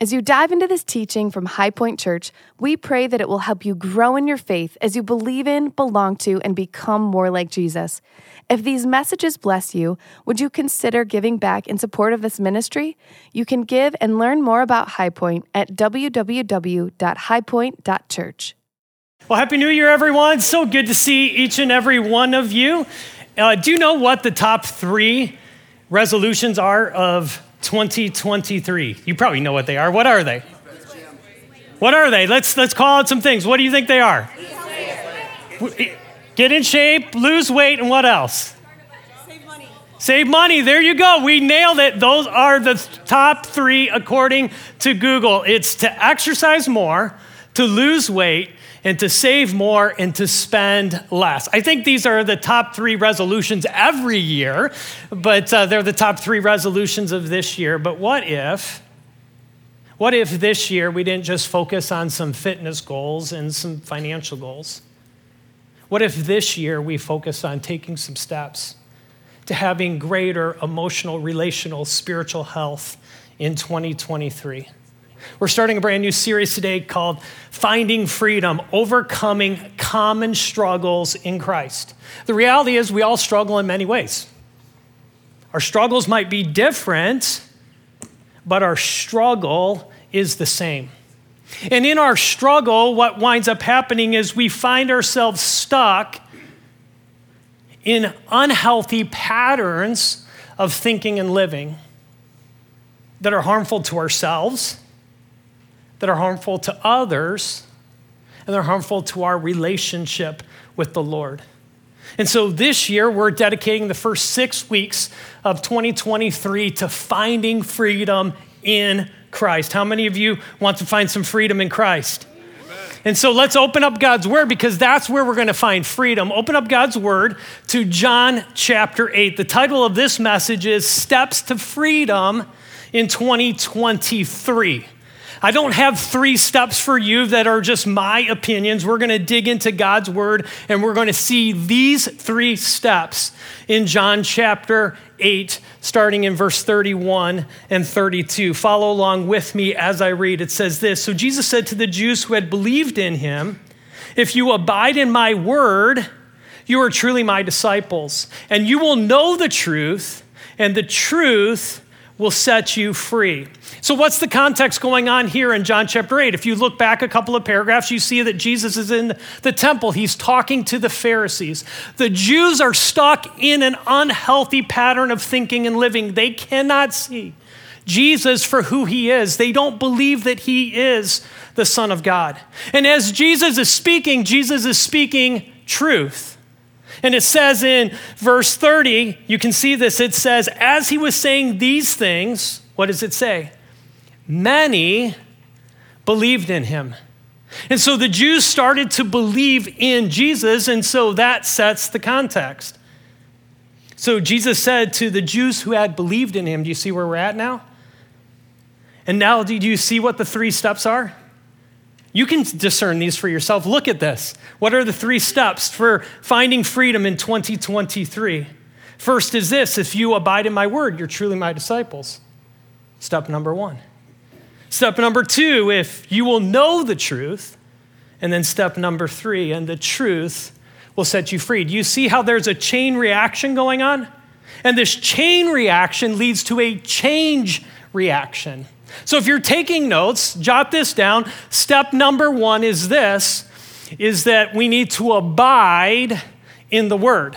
As you dive into this teaching from High Point Church, we pray that it will help you grow in your faith as you believe in, belong to, and become more like Jesus. If these messages bless you, would you consider giving back in support of this ministry? You can give and learn more about High Point at www.highpoint.church. Well, Happy New Year, everyone. So good to see each and every one of you. Uh, do you know what the top three resolutions are of 2023. You probably know what they are. What are they? What are they? Let's, let's call out some things. What do you think they are? Get in shape, lose weight, and what else? Save money. Save money. There you go. We nailed it. Those are the top three according to Google. It's to exercise more, to lose weight, and to save more and to spend less. I think these are the top three resolutions every year, but uh, they're the top three resolutions of this year. But what if? What if this year we didn't just focus on some fitness goals and some financial goals? What if this year we focus on taking some steps to having greater emotional, relational, spiritual health in 2023? We're starting a brand new series today called Finding Freedom Overcoming Common Struggles in Christ. The reality is, we all struggle in many ways. Our struggles might be different, but our struggle is the same. And in our struggle, what winds up happening is we find ourselves stuck in unhealthy patterns of thinking and living that are harmful to ourselves that are harmful to others and they're harmful to our relationship with the Lord. And so this year, we're dedicating the first six weeks of 2023 to finding freedom in Christ. How many of you want to find some freedom in Christ? And so let's open up God's word because that's where we're going to find freedom. Open up God's word to John chapter 8. The title of this message is Steps to Freedom in 2023. I don't have three steps for you that are just my opinions. We're going to dig into God's word and we're going to see these three steps in John chapter 8, starting in verse 31 and 32. Follow along with me as I read. It says this So Jesus said to the Jews who had believed in him, If you abide in my word, you are truly my disciples, and you will know the truth, and the truth will set you free. So, what's the context going on here in John chapter 8? If you look back a couple of paragraphs, you see that Jesus is in the temple. He's talking to the Pharisees. The Jews are stuck in an unhealthy pattern of thinking and living. They cannot see Jesus for who he is, they don't believe that he is the Son of God. And as Jesus is speaking, Jesus is speaking truth. And it says in verse 30, you can see this, it says, as he was saying these things, what does it say? Many believed in him. And so the Jews started to believe in Jesus, and so that sets the context. So Jesus said to the Jews who had believed in him, Do you see where we're at now? And now, do you see what the three steps are? You can discern these for yourself. Look at this. What are the three steps for finding freedom in 2023? First is this if you abide in my word, you're truly my disciples. Step number one. Step number two, if you will know the truth. And then step number three, and the truth will set you free. Do you see how there's a chain reaction going on? And this chain reaction leads to a change reaction. So if you're taking notes, jot this down. Step number one is this is that we need to abide in the word.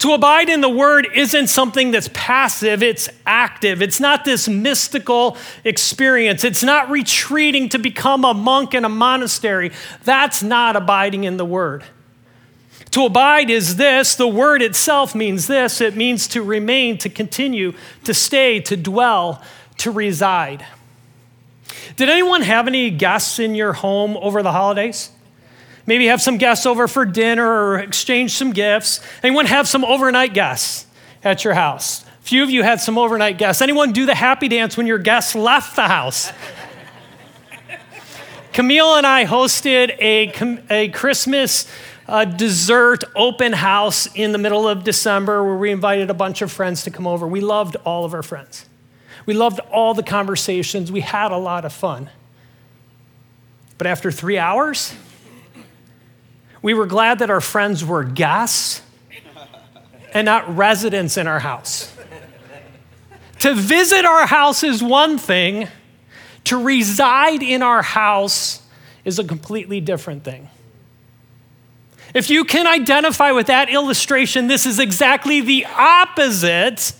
To abide in the word isn't something that's passive, it's active. It's not this mystical experience. It's not retreating to become a monk in a monastery. That's not abiding in the word. To abide is this the word itself means this it means to remain, to continue, to stay, to dwell, to reside. Did anyone have any guests in your home over the holidays? Maybe have some guests over for dinner or exchange some gifts. Anyone have some overnight guests at your house? A few of you had some overnight guests. Anyone do the happy dance when your guests left the house? Camille and I hosted a, a Christmas uh, dessert open house in the middle of December where we invited a bunch of friends to come over. We loved all of our friends. We loved all the conversations. We had a lot of fun. But after three hours, we were glad that our friends were guests and not residents in our house. to visit our house is one thing, to reside in our house is a completely different thing. If you can identify with that illustration, this is exactly the opposite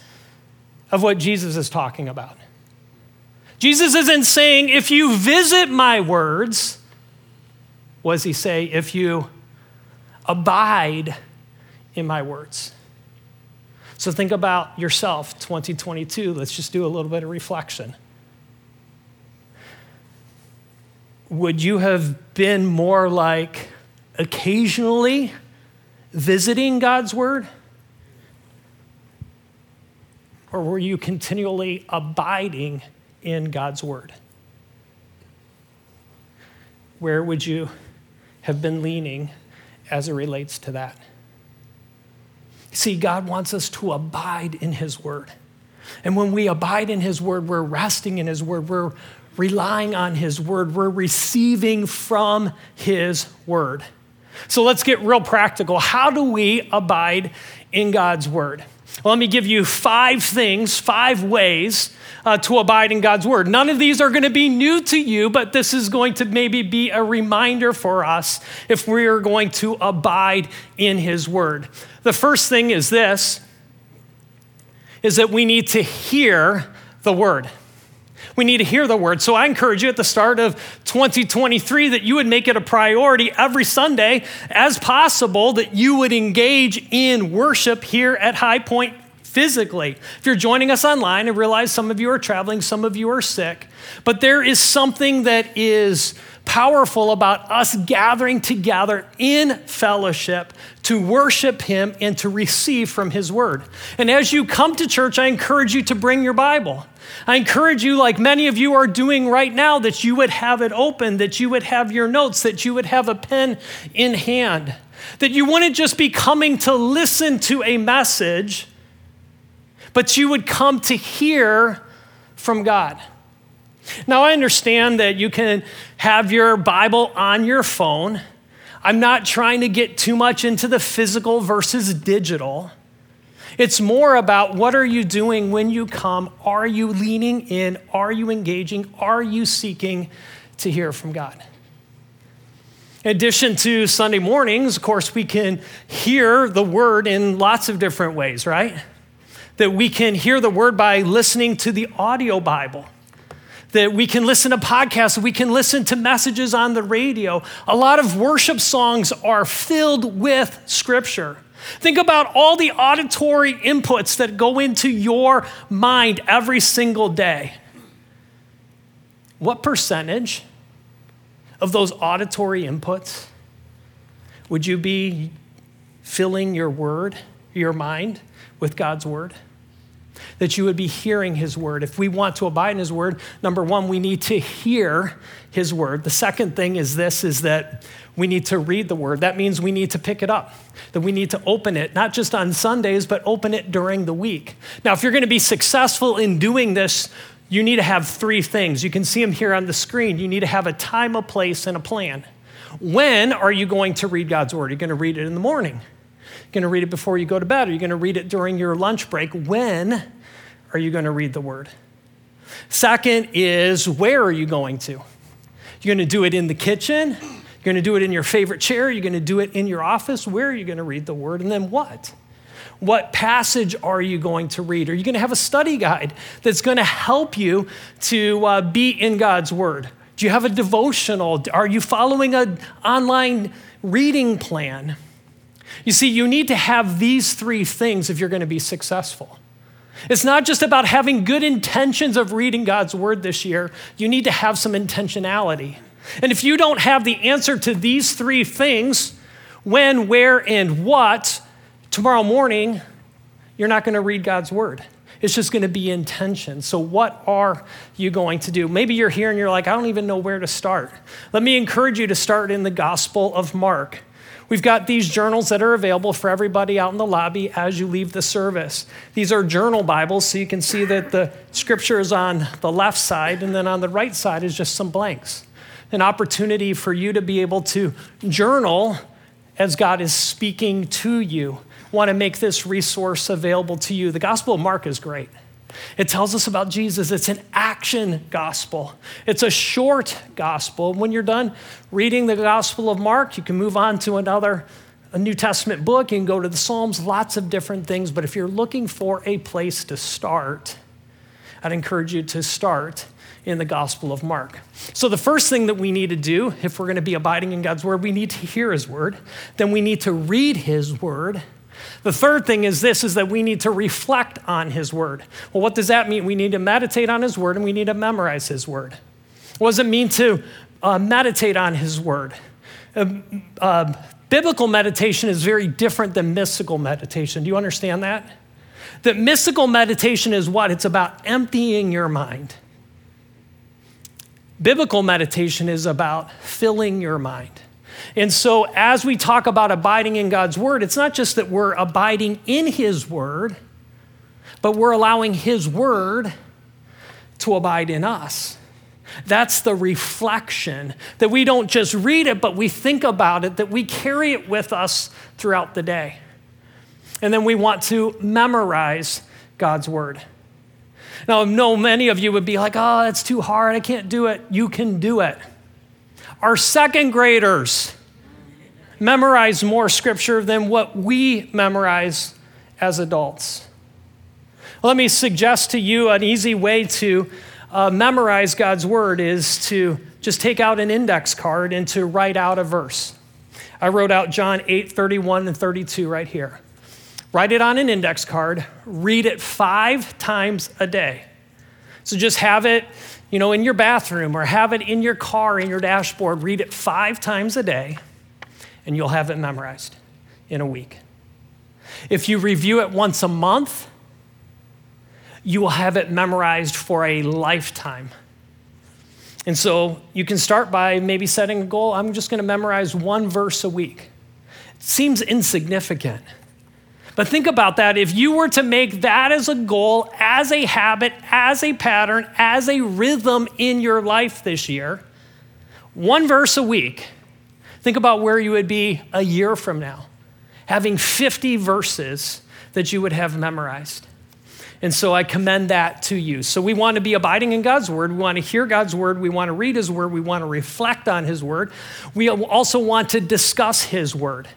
of what Jesus is talking about. Jesus isn't saying, if you visit my words, what does he say? If you abide in my words. So think about yourself, 2022. Let's just do a little bit of reflection. Would you have been more like occasionally visiting God's word? Or were you continually abiding in God's word? Where would you have been leaning as it relates to that? See, God wants us to abide in His Word. And when we abide in His Word, we're resting in His Word, we're relying on His Word, we're receiving from His Word. So let's get real practical. How do we abide in God's Word? Well, let me give you five things, five ways uh, to abide in God's word. None of these are going to be new to you, but this is going to maybe be a reminder for us if we are going to abide in his word. The first thing is this is that we need to hear the word. We need to hear the word. So I encourage you at the start of 2023 that you would make it a priority every Sunday as possible that you would engage in worship here at High Point physically. If you're joining us online, I realize some of you are traveling, some of you are sick, but there is something that is powerful about us gathering together in fellowship to worship Him and to receive from His Word. And as you come to church, I encourage you to bring your Bible. I encourage you, like many of you are doing right now, that you would have it open, that you would have your notes, that you would have a pen in hand, that you wouldn't just be coming to listen to a message but you would come to hear from God. Now, I understand that you can have your Bible on your phone. I'm not trying to get too much into the physical versus digital. It's more about what are you doing when you come? Are you leaning in? Are you engaging? Are you seeking to hear from God? In addition to Sunday mornings, of course, we can hear the word in lots of different ways, right? that we can hear the word by listening to the audio Bible, that we can listen to podcasts, we can listen to messages on the radio. A lot of worship songs are filled with scripture. Think about all the auditory inputs that go into your mind every single day. What percentage of those auditory inputs would you be filling your word, your mind, with God's word? That you would be hearing his word. If we want to abide in his word, number one, we need to hear his word. The second thing is this is that we need to read the word. That means we need to pick it up, that we need to open it, not just on Sundays, but open it during the week. Now, if you're going to be successful in doing this, you need to have three things. You can see them here on the screen. You need to have a time, a place, and a plan. When are you going to read God's word? Are you going to read it in the morning? Going to read it before you go to bed? Are you going to read it during your lunch break? When are you going to read the word? Second is where are you going to? You're going to do it in the kitchen? You're going to do it in your favorite chair? You're going to do it in your office? Where are you going to read the word? And then what? What passage are you going to read? Are you going to have a study guide that's going to help you to uh, be in God's word? Do you have a devotional? Are you following an online reading plan? You see, you need to have these three things if you're going to be successful. It's not just about having good intentions of reading God's word this year, you need to have some intentionality. And if you don't have the answer to these three things when, where, and what tomorrow morning, you're not going to read God's word. It's just going to be intention. So, what are you going to do? Maybe you're here and you're like, I don't even know where to start. Let me encourage you to start in the Gospel of Mark We've got these journals that are available for everybody out in the lobby as you leave the service. These are journal Bibles, so you can see that the scripture is on the left side, and then on the right side is just some blanks. An opportunity for you to be able to journal as God is speaking to you. Want to make this resource available to you. The Gospel of Mark is great. It tells us about Jesus. It's an action gospel. It's a short gospel. When you're done reading the Gospel of Mark, you can move on to another a New Testament book. You can go to the Psalms, lots of different things. But if you're looking for a place to start, I'd encourage you to start in the Gospel of Mark. So, the first thing that we need to do, if we're going to be abiding in God's Word, we need to hear His Word. Then we need to read His Word. The third thing is this is that we need to reflect on his word. Well, what does that mean? We need to meditate on his word and we need to memorize his word. What does it mean to uh, meditate on his word? Uh, uh, biblical meditation is very different than mystical meditation. Do you understand that? That mystical meditation is what? It's about emptying your mind. Biblical meditation is about filling your mind. And so, as we talk about abiding in God's word, it's not just that we're abiding in his word, but we're allowing his word to abide in us. That's the reflection that we don't just read it, but we think about it, that we carry it with us throughout the day. And then we want to memorize God's word. Now, I know many of you would be like, oh, that's too hard. I can't do it. You can do it. Our second graders memorize more scripture than what we memorize as adults. Let me suggest to you an easy way to uh, memorize God's word is to just take out an index card and to write out a verse. I wrote out John 8, 31 and 32 right here. Write it on an index card, read it five times a day. So just have it you know, in your bathroom or have it in your car, in your dashboard. Read it five times a day, and you'll have it memorized in a week. If you review it once a month, you will have it memorized for a lifetime. And so you can start by maybe setting a goal I'm just going to memorize one verse a week. It seems insignificant. But think about that. If you were to make that as a goal, as a habit, as a pattern, as a rhythm in your life this year, one verse a week, think about where you would be a year from now, having 50 verses that you would have memorized. And so I commend that to you. So we want to be abiding in God's word. We want to hear God's word. We want to read his word. We want to reflect on his word. We also want to discuss his word.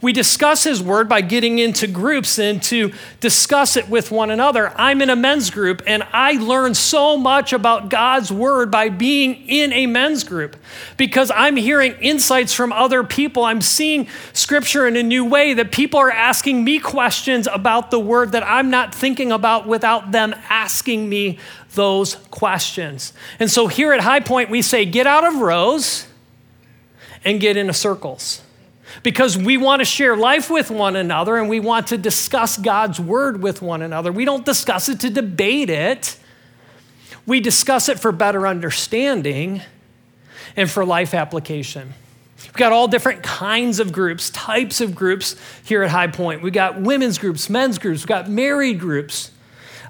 We discuss His Word by getting into groups and to discuss it with one another. I'm in a men's group and I learn so much about God's Word by being in a men's group because I'm hearing insights from other people. I'm seeing Scripture in a new way that people are asking me questions about the Word that I'm not thinking about without them asking me those questions. And so here at High Point, we say, get out of rows and get into circles because we want to share life with one another and we want to discuss God's word with one another. We don't discuss it to debate it, we discuss it for better understanding and for life application. We've got all different kinds of groups, types of groups here at High Point. We've got women's groups, men's groups, we've got married groups,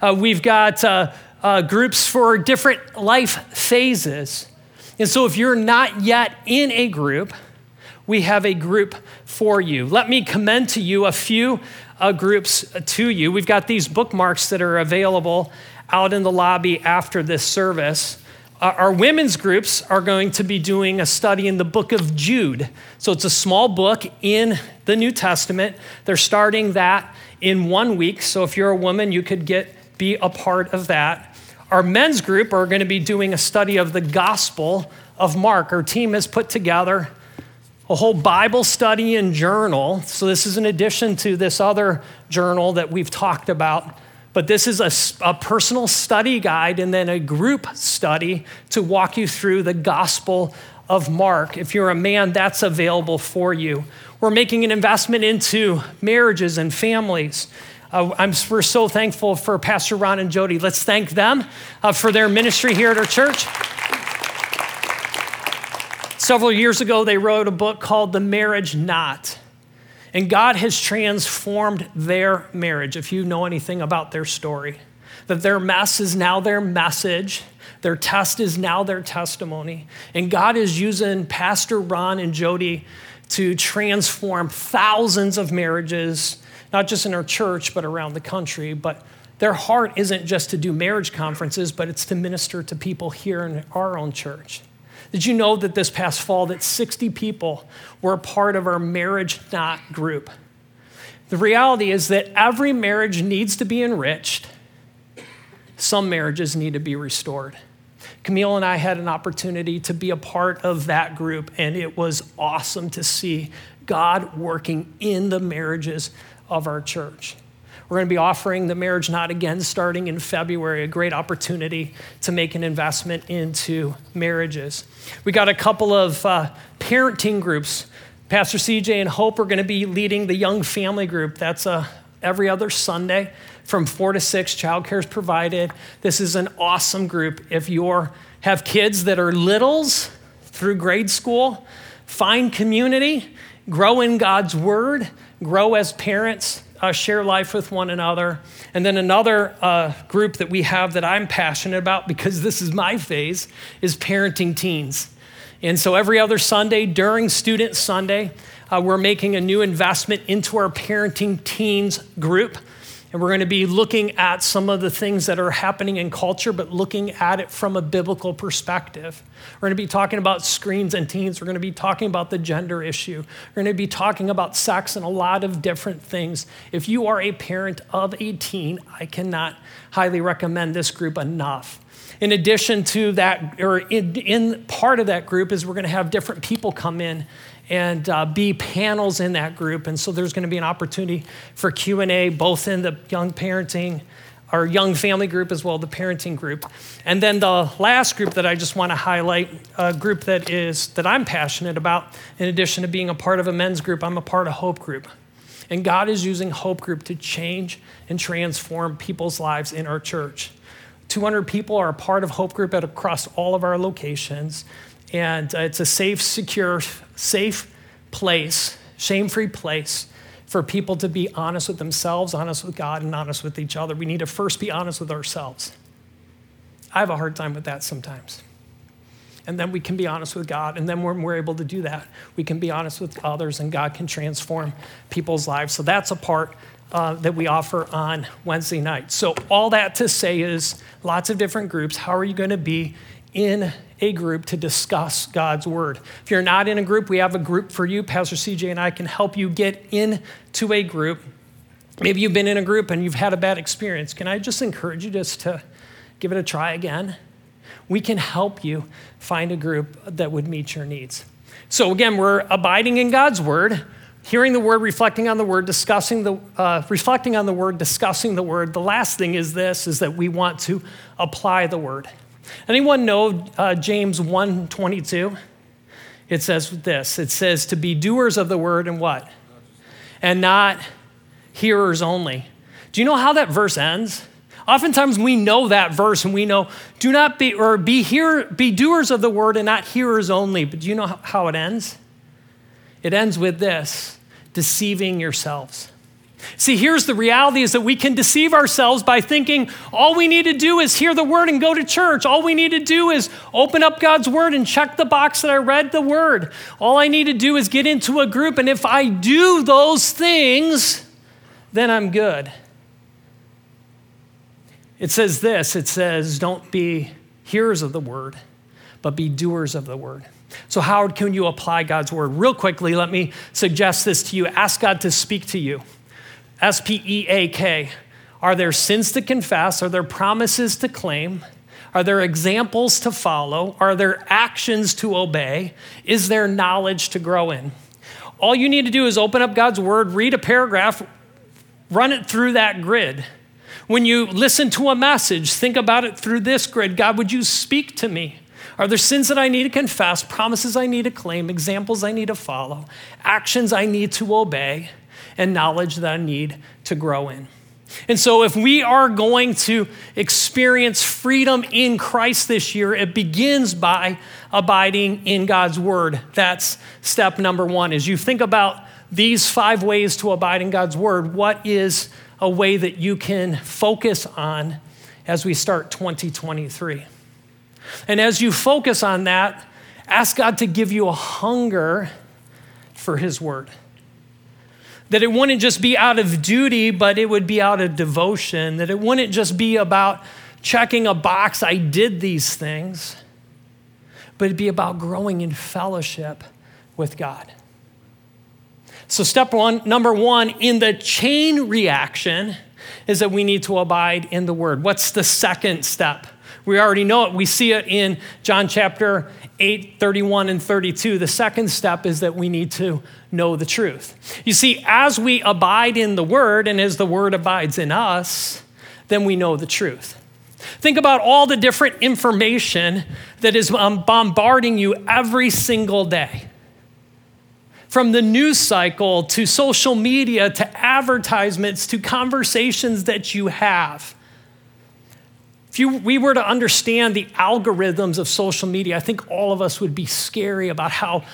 uh, we've got uh, uh, groups for different life phases. And so if you're not yet in a group, we have a group for you. Let me commend to you a few uh, groups to you. We've got these bookmarks that are available out in the lobby after this service. Uh, our women's groups are going to be doing a study in the book of Jude. So it's a small book in the New Testament. They're starting that in one week. So if you're a woman, you could get be a part of that. Our men's group are going to be doing a study of the Gospel of Mark. Our team has put together a whole Bible study and journal. So, this is in addition to this other journal that we've talked about. But this is a, a, personal study guide and then a group study to walk you through the Gospel of Mark. If you're a man, that's available for you. We're making an investment into marriages and families. Uh, we're so thankful for Pastor Ron and Jody. Let's thank them uh, for their ministry here at our church. Several years ago, they wrote a book called The Marriage Knot. And God has transformed their marriage, if you know anything about their story. That their mess is now their message, their test is now their testimony. And God is using Pastor Ron and Jody to transform thousands of marriages, not just in our church, but around the country. But their heart isn't just to do marriage conferences, but it's to minister to people here in our own church. Did you know that this past fall that 60 people were a part of our marriage knot group? The reality is that every marriage needs to be enriched. Some marriages need to be restored. Camille and I had an opportunity to be a part of that group, and it was awesome to see God working in the marriages of our church. We're going to be offering the Marriage Knot again starting in February, a great opportunity to make an investment into marriages. We got a couple of uh, parenting groups. Pastor CJ and Hope are going to be leading the young family group. That's uh, every other Sunday from 4 to 6. Childcare is provided. This is an awesome group. If you have kids that are littles through grade school, find community, grow in God's word, grow as parents uh, share life with one another. And then another uh, group that we have that I'm passionate about because this is my phase is parenting teens. And so every other Sunday during Student Sunday, uh, we're making a new investment into our parenting teens group. And we're going to be looking at some of the things that are happening in culture, but looking at it from a biblical perspective. We're going to be talking about screens and teens. We're going to be talking about the gender issue. We're going to be talking about sex and a lot of different things. If you are a parent of a teen, I cannot highly recommend this group enough. In addition to that, or in, in part of that group, is we're going to have different people come in and uh, be panels in that group. And so there's going to be an opportunity for Q&A both in the young parenting our young family group as well the parenting group. And then the last group that i just want to highlight a group that is that i'm passionate about in addition to being a part of a men's group i'm a part of hope group. And god is using hope group to change and transform people's lives in our church. 200 people are a part of hope group at across all of our locations and uh, it's a safe, secure, safe place, shame free place for people to be honest with themselves, honest with God, and honest with each other. We need to first be honest with ourselves. I have a hard time with that sometimes. And then we can be honest with God. And then when we're able to do that, we can be honest with others, and God can transform people's lives. So that's a part uh, that we offer on Wednesday night. So, all that to say is lots of different groups. How are you going to be in a group to discuss God's word. If you're not in a group, we have a group for you. Pastor CJ and I can help you get into a group. Maybe you've been in a group and you've had a bad experience. Can I just encourage you just to give it a try again? We can help you find a group that would meet your needs. So, again, we're abiding in God's word, hearing the word, reflecting on the word, discussing the, uh, reflecting on the word, discussing the word. The last thing is this: is that we want to apply the word. Anyone know uh, James 1:22? It says this. It says to be doers of the word and what? And not hearers only. Do you know how that verse ends? Oftentimes we know that verse and we know do not be or be hear be doers of the word and not hearers only. But do you know how it ends? It ends with this, deceiving yourselves. See, here's the reality is that we can deceive ourselves by thinking all we need to do is hear the word and go to church. All we need to do is open up God's word and check the box that I read the word. All I need to do is get into a group, and if I do those things, then I'm good. It says this it says, don't be hearers of the word, but be doers of the word. So, how can you apply God's word? Real quickly, let me suggest this to you ask God to speak to you. S P E A K. Are there sins to confess? Are there promises to claim? Are there examples to follow? Are there actions to obey? Is there knowledge to grow in? All you need to do is open up God's word, read a paragraph, run it through that grid. When you listen to a message, think about it through this grid. God, would you speak to me? Are there sins that I need to confess, promises I need to claim, examples I need to follow, actions I need to obey? And knowledge that I need to grow in. And so, if we are going to experience freedom in Christ this year, it begins by abiding in God's word. That's step number one. As you think about these five ways to abide in God's word, what is a way that you can focus on as we start 2023? And as you focus on that, ask God to give you a hunger for His word. That it wouldn't just be out of duty, but it would be out of devotion. That it wouldn't just be about checking a box, I did these things, but it'd be about growing in fellowship with God. So, step one, number one, in the chain reaction, is that we need to abide in the word. What's the second step? We already know it. We see it in John chapter 8, 31 and 32. The second step is that we need to know the truth. You see, as we abide in the word and as the word abides in us, then we know the truth. Think about all the different information that is um, bombarding you every single day. From the news cycle to social media to advertisements to conversations that you have. You, we were to understand the algorithms of social media, I think all of us would be scary about how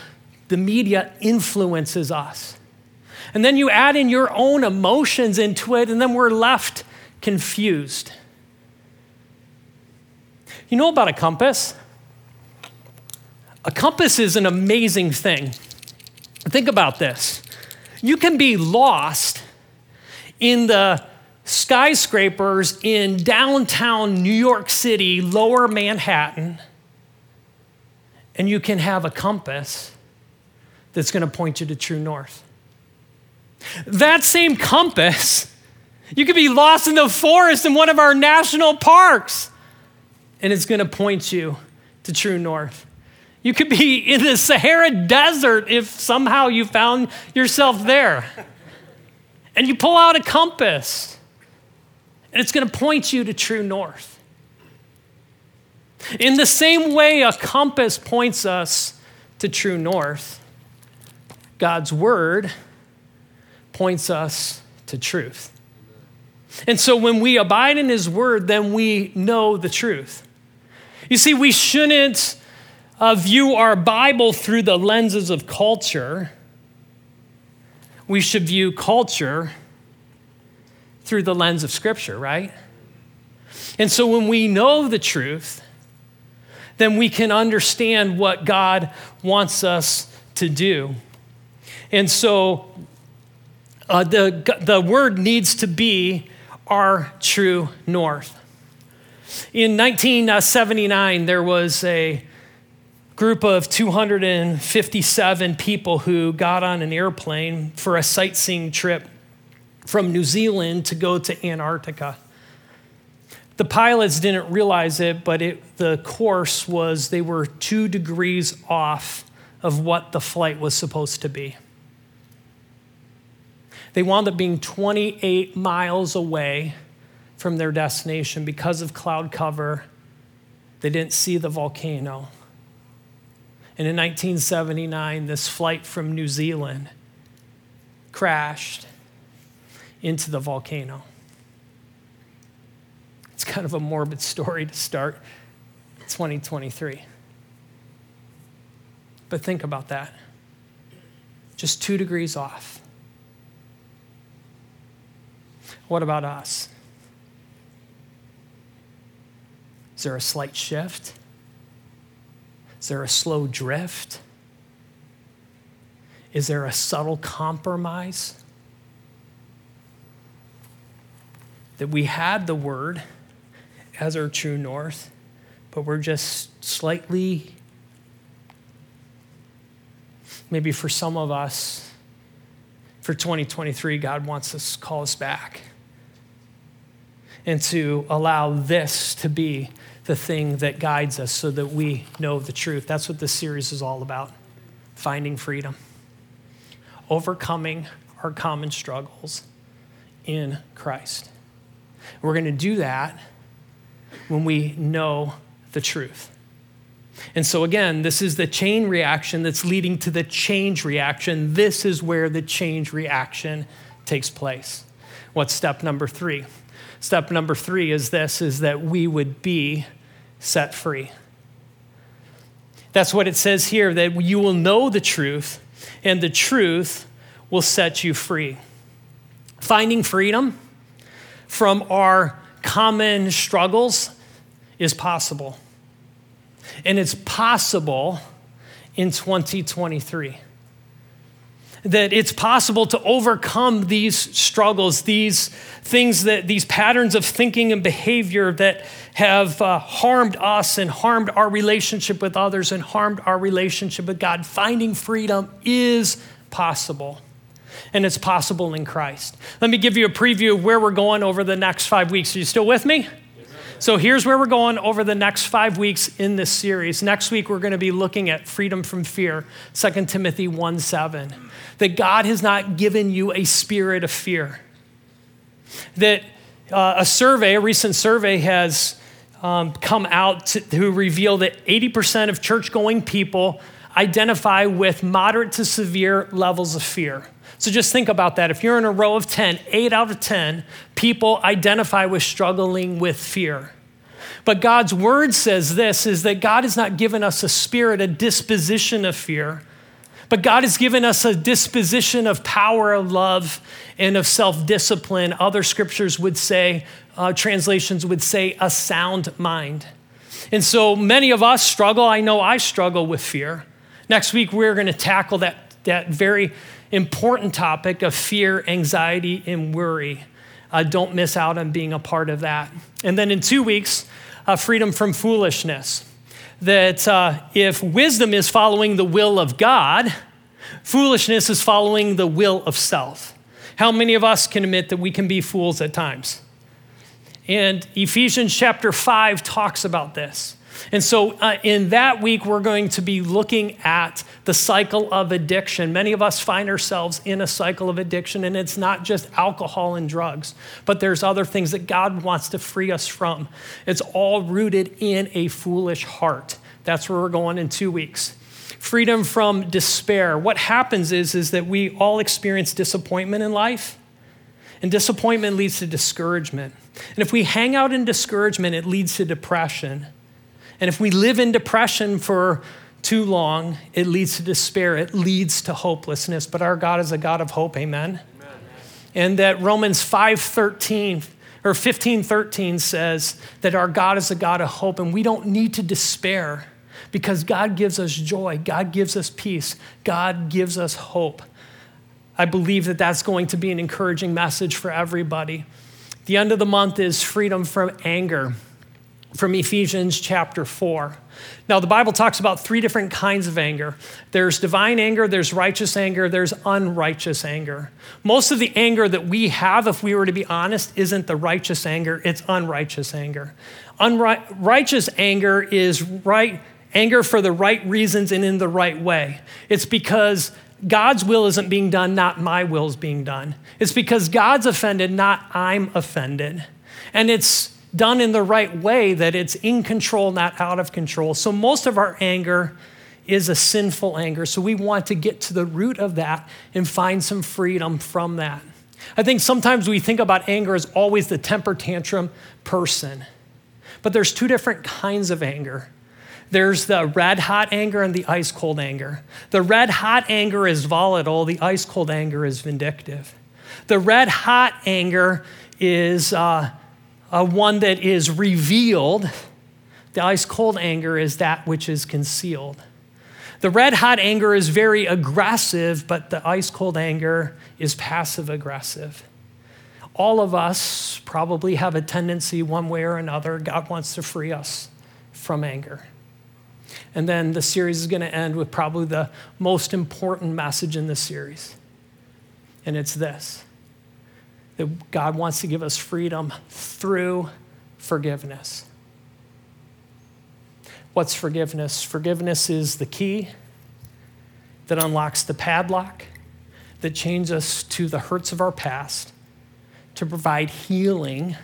the media influences us. And then you add in your own emotions into it, and then we're left confused. You know about a compass? A compass is an amazing thing. Think about this. You can be lost in the skyscrapers in downtown New York City, lower Manhattan, and you can have a compass that's going to point you to true north. That same compass, you could be lost in the forest in one of our national parks and it's going to point you to true north. You could be in the Sahara Desert if somehow you found yourself there. And you pull out a compass, and it's going to point you to true north. In the same way a compass points us to true north, God's word points us to truth. And so when we abide in his word, then we know the truth. You see, we shouldn't uh, view our Bible through the lenses of culture. We should view culture through the lens of Scripture, right? And so when we know the truth, then we can understand what God wants us to do. And so uh, the, the word needs to be our true north. In 1979, there was a group of 257 people who got on an airplane for a sightseeing trip from New Zealand to go to Antarctica. The pilots didn't realize it, but it, the course was they were two degrees off of what the flight was supposed to be. They wound up being 28 miles away from their destination because of cloud cover. They didn't see the volcano. And in 1979, this flight from New Zealand crashed into the volcano. It's kind of a morbid story to start 2023. But think about that. Just two degrees off. What about us? Is there a slight shift? Is there a slow drift? Is there a subtle compromise? That we had the word as our true north, but we're just slightly, maybe for some of us, for 2023, God wants us to call us back and to allow this to be the thing that guides us so that we know the truth. That's what this series is all about finding freedom, overcoming our common struggles in Christ. We're going to do that when we know the truth. And so, again, this is the chain reaction that's leading to the change reaction. This is where the change reaction takes place. What's step number three? Step number three is this is that we would be set free. That's what it says here that you will know the truth, and the truth will set you free. Finding freedom from our common struggles is possible. And it's possible in 2023 that it's possible to overcome these struggles, these things that, these patterns of thinking and behavior that have uh, harmed us and harmed our relationship with others and harmed our relationship with God. Finding freedom is possible. And it's possible in Christ. Let me give you a preview of where we're going over the next five weeks. Are you still with me? So here's where we're going over the next five weeks in this series. Next week, we're going to be looking at freedom from fear, 2 Timothy 1 7. That God has not given you a spirit of fear. That uh, a survey, a recent survey, has um, come out to, to reveal that 80% of church going people identify with moderate to severe levels of fear. So just think about that. If you're in a row of 10, eight out of 10 people identify with struggling with fear. But God's word says this is that God has not given us a spirit, a disposition of fear, but God has given us a disposition of power, of love, and of self discipline. Other scriptures would say, uh, translations would say, a sound mind. And so many of us struggle. I know I struggle with fear. Next week, we're going to tackle that, that very important topic of fear, anxiety, and worry. Uh, don't miss out on being a part of that. And then in two weeks, uh, freedom from foolishness. That uh, if wisdom is following the will of God, foolishness is following the will of self. How many of us can admit that we can be fools at times? And Ephesians chapter 5 talks about this. And so, uh, in that week, we're going to be looking at the cycle of addiction. Many of us find ourselves in a cycle of addiction, and it's not just alcohol and drugs, but there's other things that God wants to free us from. It's all rooted in a foolish heart. That's where we're going in two weeks. Freedom from despair. What happens is, is that we all experience disappointment in life, and disappointment leads to discouragement. And if we hang out in discouragement, it leads to depression. And if we live in depression for too long, it leads to despair, it leads to hopelessness. But our God is a God of hope, amen. amen. And that Romans 5:13 or 15:13 says that our God is a God of hope and we don't need to despair because God gives us joy, God gives us peace, God gives us hope. I believe that that's going to be an encouraging message for everybody. The end of the month is freedom from anger from Ephesians chapter 4. Now, the Bible talks about three different kinds of anger there's divine anger, there's righteous anger, there's unrighteous anger. Most of the anger that we have, if we were to be honest, isn't the righteous anger, it's unrighteous anger. Unrighteous anger is right anger for the right reasons and in the right way. It's because God's will isn't being done, not my will is being done. It's because God's offended, not I'm offended. And it's done in the right way, that it's in control, not out of control. So most of our anger is a sinful anger. So we want to get to the root of that and find some freedom from that. I think sometimes we think about anger as always the temper tantrum person. But there's two different kinds of anger. There's the red hot anger and the ice cold anger. The red hot anger is volatile, the ice cold anger is vindictive. The red hot anger is uh, uh, one that is revealed. The ice cold anger is that which is concealed. The red hot anger is very aggressive, but the ice cold anger is passive aggressive. All of us probably have a tendency, one way or another. God wants to free us from anger. And then the series is going to end with probably the most important message in the series. And it's this that God wants to give us freedom through forgiveness. What's forgiveness? Forgiveness is the key that unlocks the padlock, that chains us to the hurts of our past, to provide healing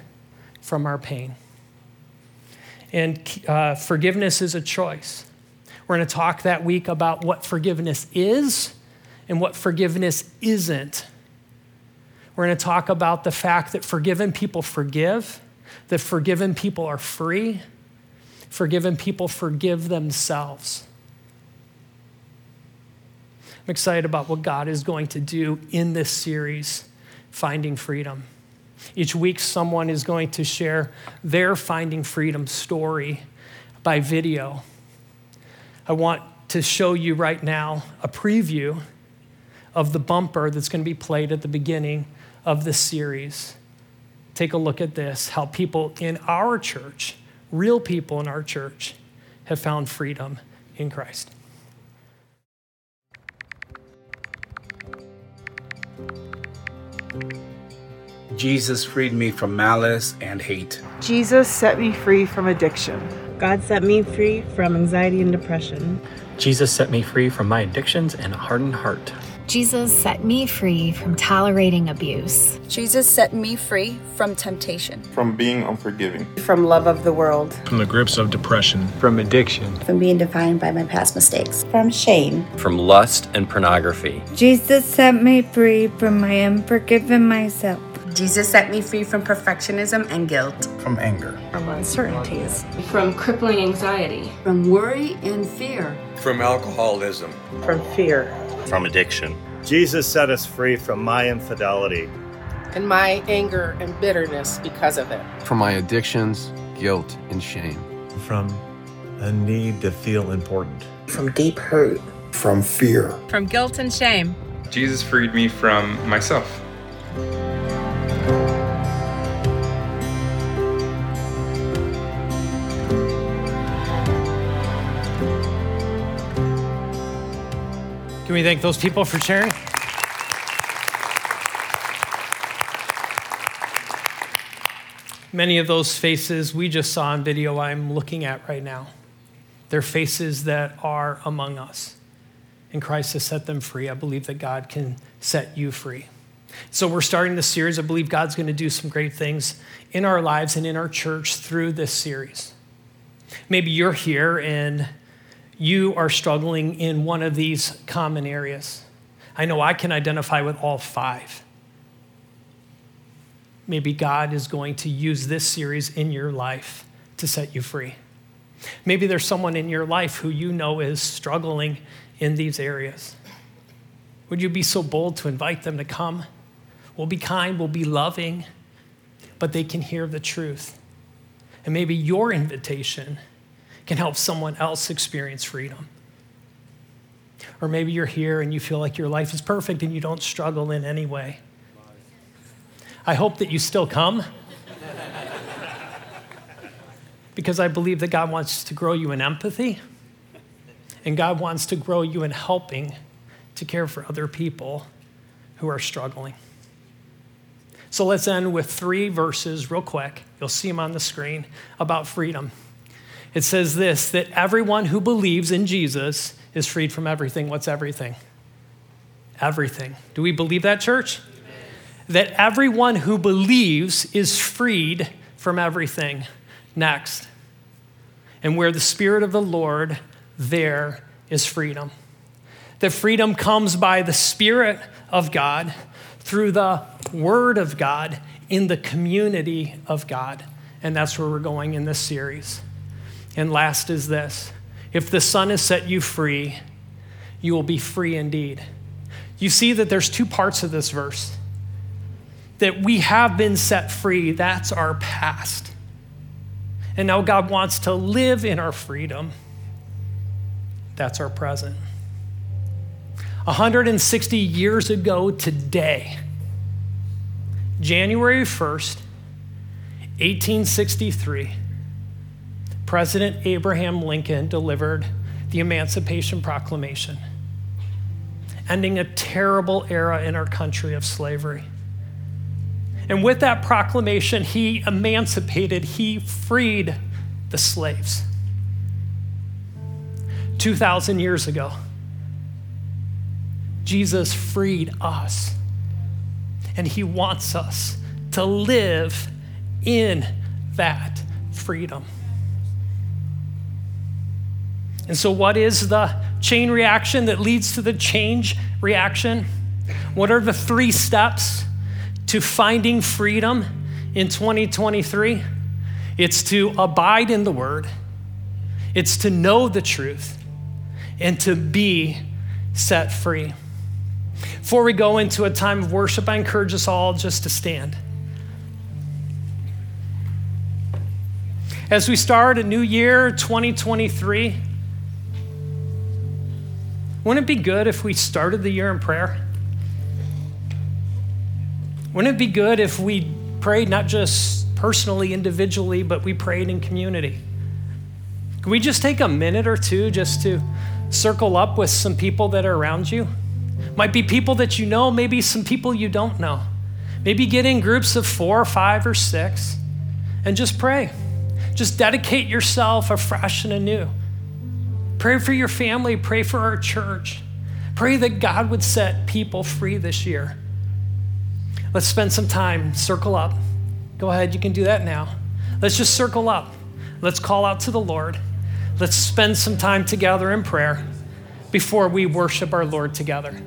from our pain. And uh, forgiveness is a choice. We're going to talk that week about what forgiveness is and what forgiveness isn't. We're going to talk about the fact that forgiven people forgive, that forgiven people are free, forgiven people forgive themselves. I'm excited about what God is going to do in this series, Finding Freedom. Each week, someone is going to share their Finding Freedom story by video. I want to show you right now a preview of the bumper that's going to be played at the beginning of this series. Take a look at this how people in our church, real people in our church, have found freedom in Christ. Jesus freed me from malice and hate. Jesus set me free from addiction. God set me free from anxiety and depression. Jesus set me free from my addictions and a hardened heart. Jesus set me free from tolerating abuse. Jesus set me free from temptation, from being unforgiving, from love of the world, from the grips of depression, from addiction, from being defined by my past mistakes, from shame, from lust and pornography. Jesus set me free from my unforgiven myself. Jesus set me free from perfectionism and guilt, from anger, from uncertainties, from crippling anxiety, from worry and fear, from alcoholism, from fear, from addiction. Jesus set us free from my infidelity and my anger and bitterness because of it, from my addictions, guilt, and shame, from a need to feel important, from deep hurt, from fear, from guilt and shame. Jesus freed me from myself. Can we thank those people for sharing? Many of those faces we just saw in video I'm looking at right now. They're faces that are among us. And Christ has set them free. I believe that God can set you free. So we're starting this series. I believe God's going to do some great things in our lives and in our church through this series. Maybe you're here and you are struggling in one of these common areas. I know I can identify with all five. Maybe God is going to use this series in your life to set you free. Maybe there's someone in your life who you know is struggling in these areas. Would you be so bold to invite them to come? We'll be kind, we'll be loving, but they can hear the truth. And maybe your invitation can help someone else experience freedom. Or maybe you're here and you feel like your life is perfect and you don't struggle in any way. I hope that you still come. because I believe that God wants to grow you in empathy and God wants to grow you in helping to care for other people who are struggling. So let's end with three verses, real quick. You'll see them on the screen about freedom. It says this that everyone who believes in Jesus is freed from everything. What's everything? Everything. Do we believe that, church? Amen. That everyone who believes is freed from everything. Next. And where the Spirit of the Lord, there is freedom. That freedom comes by the Spirit of God through the Word of God in the community of God. And that's where we're going in this series. And last is this if the Son has set you free, you will be free indeed. You see that there's two parts of this verse that we have been set free, that's our past. And now God wants to live in our freedom, that's our present. 160 years ago today, January 1st, 1863, President Abraham Lincoln delivered the Emancipation Proclamation, ending a terrible era in our country of slavery. And with that proclamation, he emancipated, he freed the slaves. 2,000 years ago, Jesus freed us, and he wants us to live in that freedom. And so, what is the chain reaction that leads to the change reaction? What are the three steps to finding freedom in 2023? It's to abide in the word, it's to know the truth, and to be set free. Before we go into a time of worship, I encourage us all just to stand. As we start a new year, 2023, wouldn't it be good if we started the year in prayer? Wouldn't it be good if we prayed not just personally, individually, but we prayed in community? Can we just take a minute or two just to circle up with some people that are around you? Might be people that you know, maybe some people you don't know. Maybe get in groups of four or five or six and just pray. Just dedicate yourself afresh and anew. Pray for your family, pray for our church. Pray that God would set people free this year. Let's spend some time, circle up. Go ahead, you can do that now. Let's just circle up. Let's call out to the Lord. Let's spend some time together in prayer before we worship our Lord together.